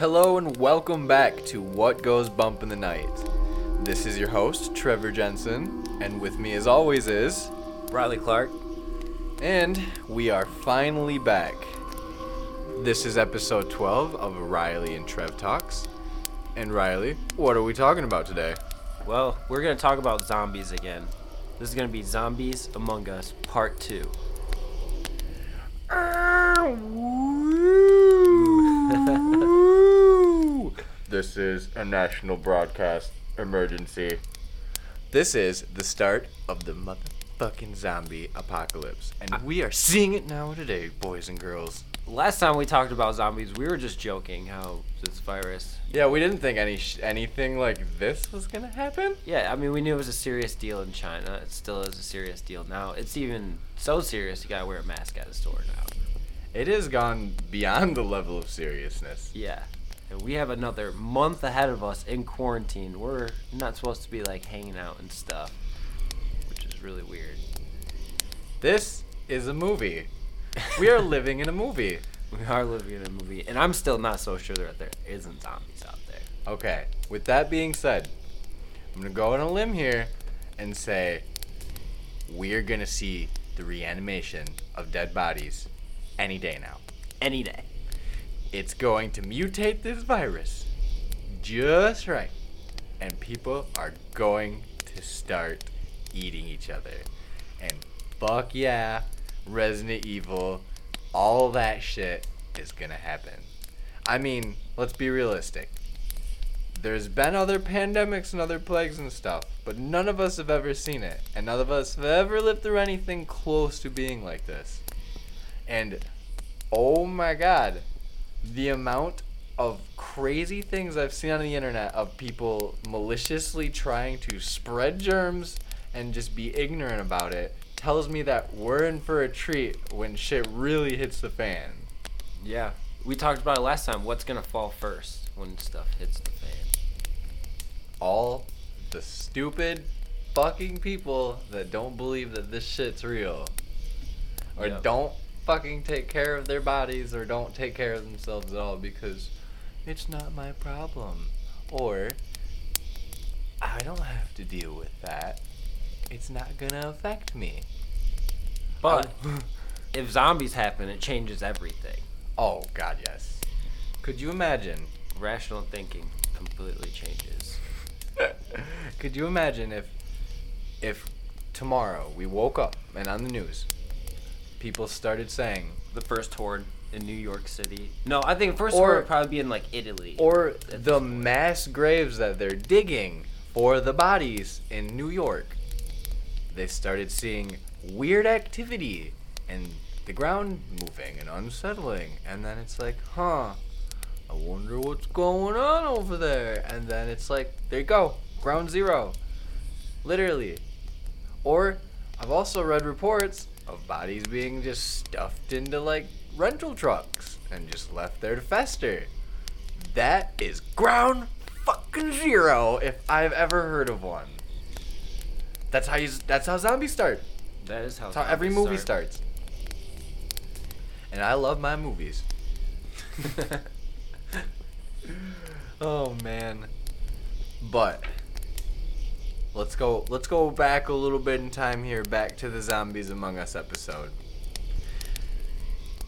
Hello and welcome back to What Goes Bump in the Night. This is your host, Trevor Jensen, and with me as always is. Riley Clark. And we are finally back. This is episode 12 of Riley and Trev Talks. And Riley, what are we talking about today? Well, we're going to talk about zombies again. This is going to be Zombies Among Us Part 2. This is a national broadcast emergency. This is the start of the motherfucking zombie apocalypse. And we are seeing it now today, boys and girls. Last time we talked about zombies, we were just joking how this virus. Yeah, we didn't think any sh- anything like this was gonna happen. Yeah, I mean, we knew it was a serious deal in China. It still is a serious deal now. It's even so serious you gotta wear a mask at a store now. It has gone beyond the level of seriousness. Yeah. And we have another month ahead of us in quarantine. We're not supposed to be like hanging out and stuff, which is really weird. This is a movie. We are living in a movie. We are living in a movie, and I'm still not so sure that there isn't zombies out there. Okay, with that being said, I'm gonna go on a limb here and say we're gonna see the reanimation of dead bodies any day now. Any day. It's going to mutate this virus just right, and people are going to start eating each other. And fuck yeah, Resident Evil, all that shit is gonna happen. I mean, let's be realistic. There's been other pandemics and other plagues and stuff, but none of us have ever seen it, and none of us have ever lived through anything close to being like this. And oh my god, the amount of crazy things I've seen on the internet of people maliciously trying to spread germs and just be ignorant about it tells me that we're in for a treat when shit really hits the fan. Yeah. We talked about it last time. What's gonna fall first when stuff hits the fan? All the stupid fucking people that don't believe that this shit's real or Yep. don't fucking take care of their bodies or don't take care of themselves at all because it's not my problem or I don't have to deal with that. It's not gonna affect me. But if zombies happen, it changes everything. Oh god, yes. Could you imagine? Rational thinking completely changes. Could you imagine if if tomorrow we woke up and on the news people started saying The first horde in New York City. No, I think first Or- horde would probably be in like Italy. or the mass graves that they're digging for the bodies in New York. They started seeing weird activity and the ground moving and unsettling. And then it's like, huh, I wonder what's going on over there. And then it's like, there you go, ground zero. Literally. Or I've also read reports of bodies being just stuffed into like rental trucks and just left there to fester. That is ground fucking zero if I've ever heard of one. That's how you. That's how zombies start. that is how, That's how every movie start. starts. And I love my movies. oh man. But let's go let's go back a little bit in time here back to the Zombies Among Us episode.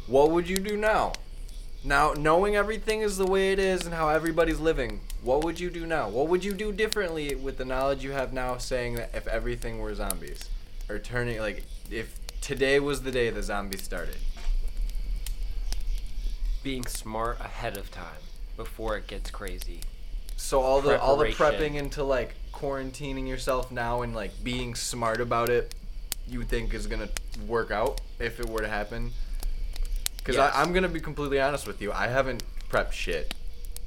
What would you do now? Now, knowing everything is the way it is and how everybody's living, what would you do now? What would you do differently with the knowledge you have now saying that if everything were zombies? Or turning, like, if today was the day the zombies started? Being smart ahead of time before it gets crazy. So all the all the prepping into like quarantining yourself now and like being smart about it, you think is gonna work out if it were to happen? Because Yes. I'm gonna be completely honest with you, I haven't prepped shit.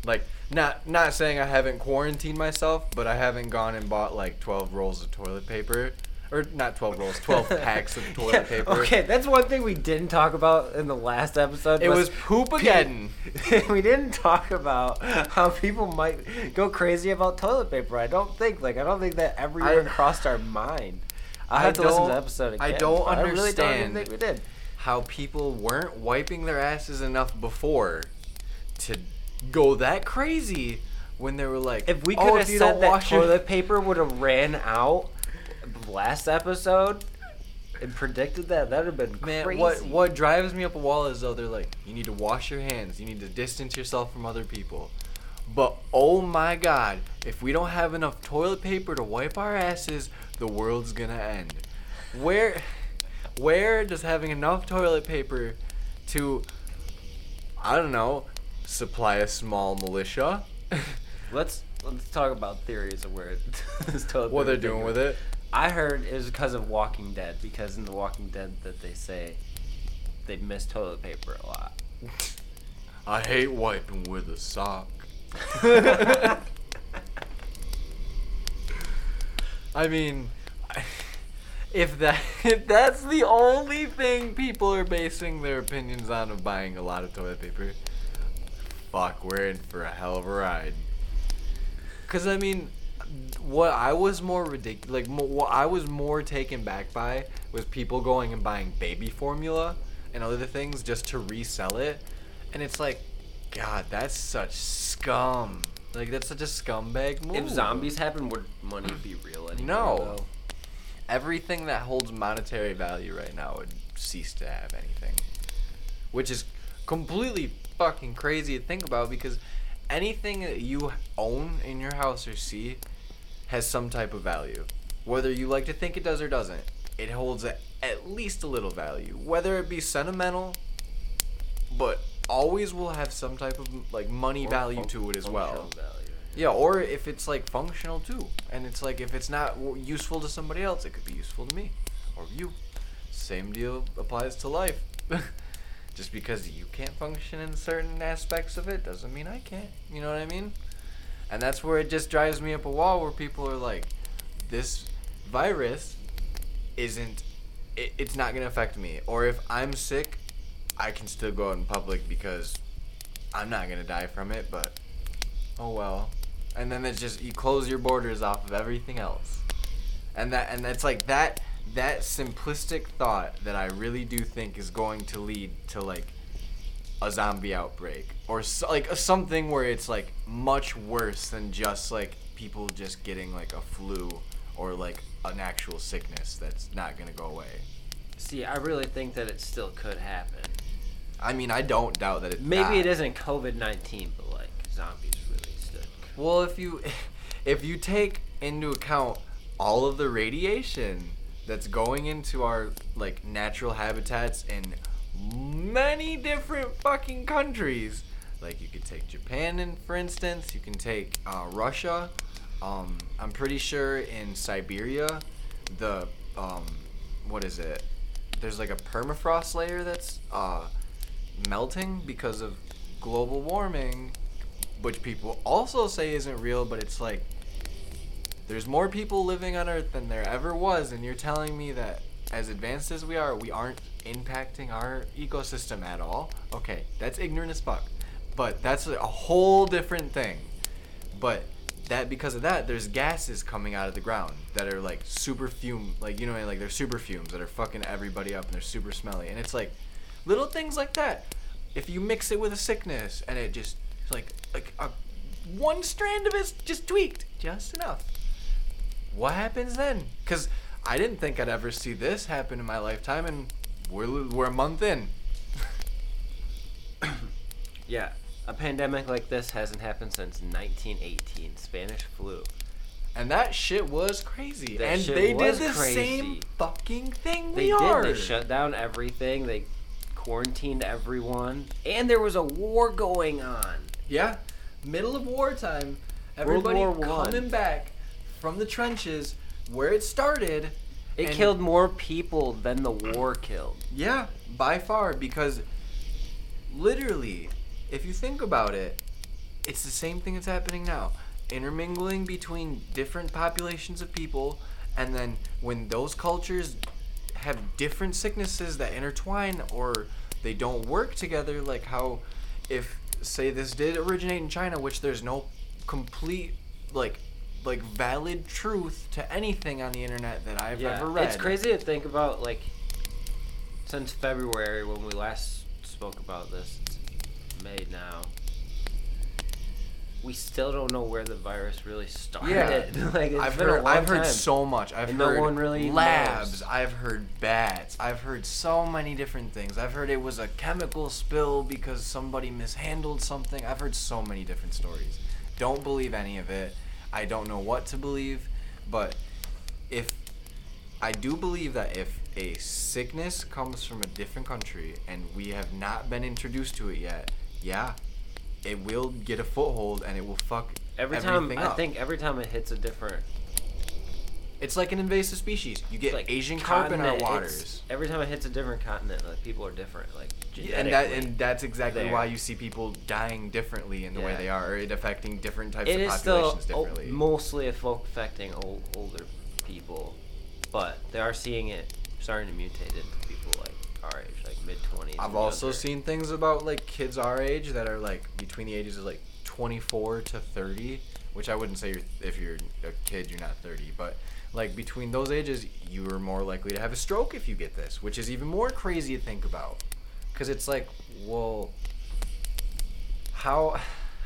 Like not not saying I haven't quarantined myself, but I haven't gone and bought like 12 rolls of toilet paper, or not 12 rolls, 12 packs of toilet Yeah, paper. Okay, that's one thing we didn't talk about in the last episode. It was poop again. we didn't talk about how people might go crazy about toilet paper. I don't think like I don't think that ever even crossed our mind. I have to listen to the episode again. I don't but I really don't understand. think we did. how people weren't wiping their asses enough before to go that crazy when they were like, If we "Oh, could have you said that wash your-" toilet paper would have ran out last episode and predicted that, that'd have been Man, crazy. what what drives me up a wall is though they're like, you need to wash your hands, you need to distance yourself from other people. But oh my god, if we don't have enough toilet paper to wipe our asses, the world's gonna end. Where where does having enough toilet paper to I don't know, supply a small militia? Let's let's talk about theories of where this toilet what they're doing with it? I heard it was because of Walking Dead. Because in The Walking Dead, that they say they miss toilet paper a lot. I hate wiping with a sock. I mean, if that if that's the only thing people are basing their opinions on of buying a lot of toilet paper, fuck, we're in for a hell of a ride. Cause I mean, what I was more ridiculous, like mo- what I was more taken back by was people going and buying baby formula and other things just to resell it, and it's like, God, that's such scum. Like that's such a scumbag move. If zombies happen, would money be real anymore? No. though? everything that holds monetary value right now would cease to have anything. Which is completely fucking crazy to think about because anything that you own in your house or see has some type of value. Whether you like to think it does or doesn't, it holds a, at least a little value. Whether it be sentimental, but always will have some type of like money Or value fun- to it as well. value. Yeah, or if it's like functional too, and it's like if it's not useful to somebody else, it could be useful to me or you. Same deal applies to life. Just because you can't function in certain aspects of it doesn't mean I can't. You know what I mean? And that's where it just drives me up a wall where people are like, this virus isn't, it, it's not going to affect me. Or if I'm sick, I can still go out in public because I'm not going to die from it, but oh well. And then it's just, you close your borders off of everything else. And that, and that's like that, that simplistic thought that I really do think is going to lead to like a zombie outbreak or so, like something where it's like much worse than just like people just getting like a flu or like an actual sickness that's not gonna go away. See, I really think that it still could happen. I mean, I don't doubt that it. Maybe it isn't COVID nineteen, but like zombies really stood. Well, if you if you take into account all of the radiation that's going into our like natural habitats in many different fucking countries, like you could take Japan in for instance, you can take uh, Russia. Um, I'm pretty sure in Siberia, the um, what is it? There's like a permafrost layer that's uh, melting because of global warming, which people also say isn't real, but it's like there's more people living on Earth than there ever was, and you're telling me that as advanced as we are, we aren't impacting our ecosystem at all? Okay, that's ignorant as fuck. But that's a whole different thing. But that because of that, there's gases coming out of the ground that are like super fume, like you know, like they're super fumes that are fucking everybody up and they're super smelly. And it's like little things like that. If you mix it with a sickness and it just like like a one strand of it's just tweaked just enough. What happens then? Because I didn't think I'd ever see this happen in my lifetime, and we're we're a month in. Yeah, a pandemic like this hasn't happened since 1918, Spanish flu. And that shit was crazy. That and shit they was did the crazy. same fucking thing They we are. did. They shut down everything. They quarantined everyone, and there was a war going on. Yeah, middle of wartime. World Everybody War One. coming back from the trenches where it started. It and- killed more people than the war killed. Yeah, by far, because literally, if you think about it, it's the same thing that's happening now. Intermingling between different populations of people, and then when those cultures have different sicknesses that intertwine or they don't work together, like how if say this did originate in China, which there's no complete like like valid truth to anything on the internet that I've ever read. It's crazy to think about like since February when we last spoke about this. It's May now. we still don't know where the virus really started. Yeah, like it's I've been heard. I've heard time. so much. I've And no heard one really labs. knows. I've heard bats. I've heard so many different things. I've heard it was a chemical spill because somebody mishandled something. I've heard so many different stories. Don't believe any of it. I don't know what to believe, but if I do believe that if a sickness comes from a different country and we have not been introduced to it yet, yeah, it will get a foothold and it will fuck Every time everything I think every time it hits a different It's like an invasive species. You get like Asian carp in our waters. Every time it hits a different continent, like people are different. Like Yeah, and that and that's exactly there. why you see people dying differently in the way they are, or it affecting different types it of still populations o- differently. mostly affecting old, older people, but they are seeing it starting to mutate into people like our age, like mid twenties. I've also seen things about like kids our age that are like between the ages of like 24 to 30, which I wouldn't say you're, if you're a kid you're not 30, but like between those ages you are more likely to have a stroke if you get this, which is even more crazy to think about. Cuz it's like, well how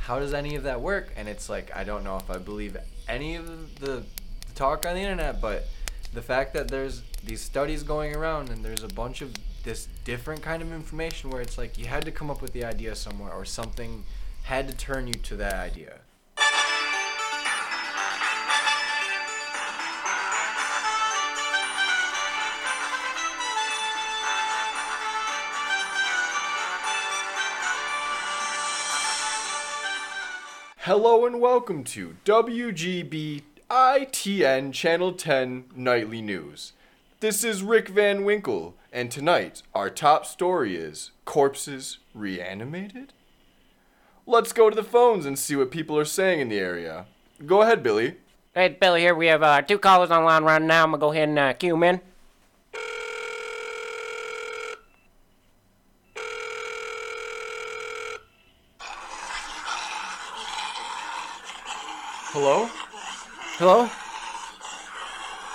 how does any of that work? And it's like I don't know if I believe any of the, the talk on the internet, but the fact that there's these studies going around and there's a bunch of this different kind of information where it's like you had to come up with the idea somewhere or something had to turn you to that idea. Hello and welcome to WGB ITN Channel 10 Nightly News. This is Rick Van Winkle, and tonight our top story is Corpses Reanimated? Let's go to the phones and see what people are saying in the area. Go ahead, Billy. Hey, Billy here. We have uh, two callers online right now. I'm gonna go ahead and uh, them in. Hello? Hello.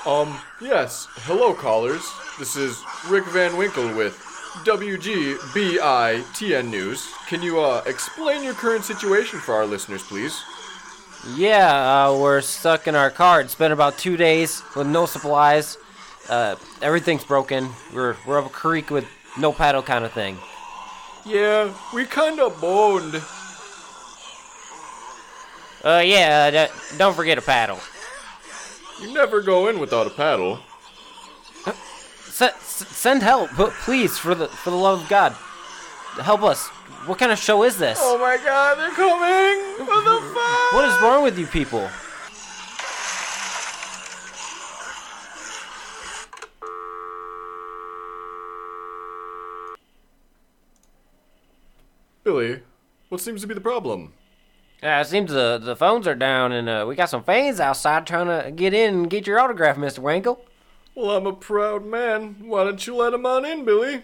Um, yes. Hello, callers. This is Rick Van Winkle with WGBITN News. Can you, uh, explain your current situation for our listeners, please? Yeah, uh, we're stuck in our car. It's been about two days with no supplies. Uh, everything's broken. We're we're up a creek with no paddle kind of thing. Yeah, we kinda boned. Uh, yeah, uh, don't forget a paddle. You never go in without a paddle. S- s- send help, but please, for the for the love of God, help us. What kind of show is this? Oh my god, they're coming! What the fuck? What is wrong with you people? Billy, what seems to be the problem? Uh, it seems the, the phones are down, and uh, we got some fans outside trying to get in and get your autograph, Mr. Winkle. Well, I'm a proud man. Why don't you let him on in, Billy?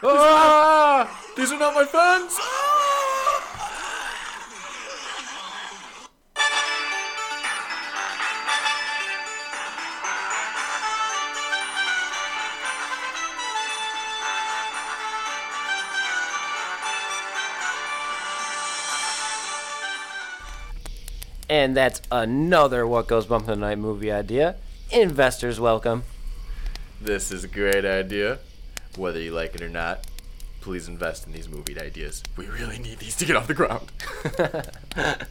Ah! These are not my fans! And that's another What Goes Bump in the Night movie idea. Investors welcome. This is a great idea. Whether you like it or not, please invest in these movie ideas. We really need these to get off the ground.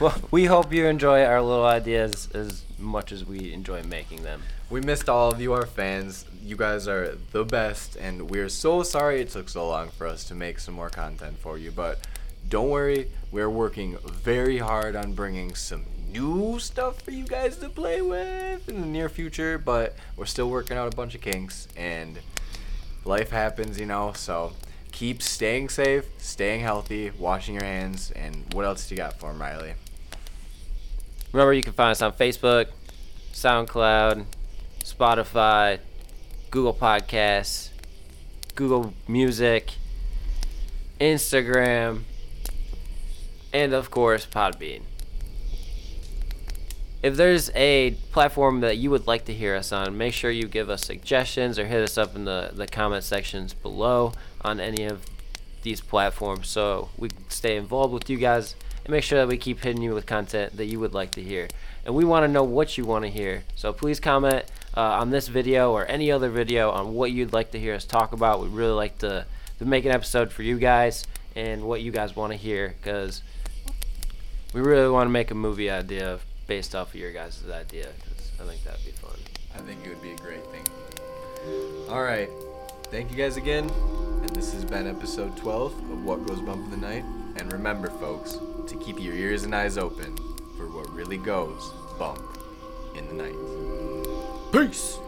Well, we hope you enjoy our little ideas as much as we enjoy making them. We missed all of you, our fans. You guys are the best, and we're so sorry it took so long for us to make some more content for you. But don't worry, we're working very hard on bringing some new stuff for you guys to play with in the near future. But we're still working out a bunch of kinks, and life happens, you know. So keep staying safe, staying healthy, washing your hands, and what else do you got for Riley? Remember, you can find us on Facebook, SoundCloud, Spotify, Google Podcasts, Google Music, Instagram, and of course, Podbean. If there's a platform that you would like to hear us on, make sure you give us suggestions or hit us up in the, the comment sections below on any of these platforms so we can stay involved with you guys and make sure that we keep hitting you with content that you would like to hear. And we want to know what you want to hear. So please comment uh, on this video or any other video on what you'd like to hear us talk about. We'd really like to, to make an episode for you guys and what you guys want to hear because we really want to make a movie idea based off of your guys' idea because I think that'd be fun. I think it would be a great thing. All right. Thank you guys again. And this has been episode 12 of What Goes Bump in the Night. And remember, folks, to keep your ears and eyes open for what really goes bump in the night. Peace!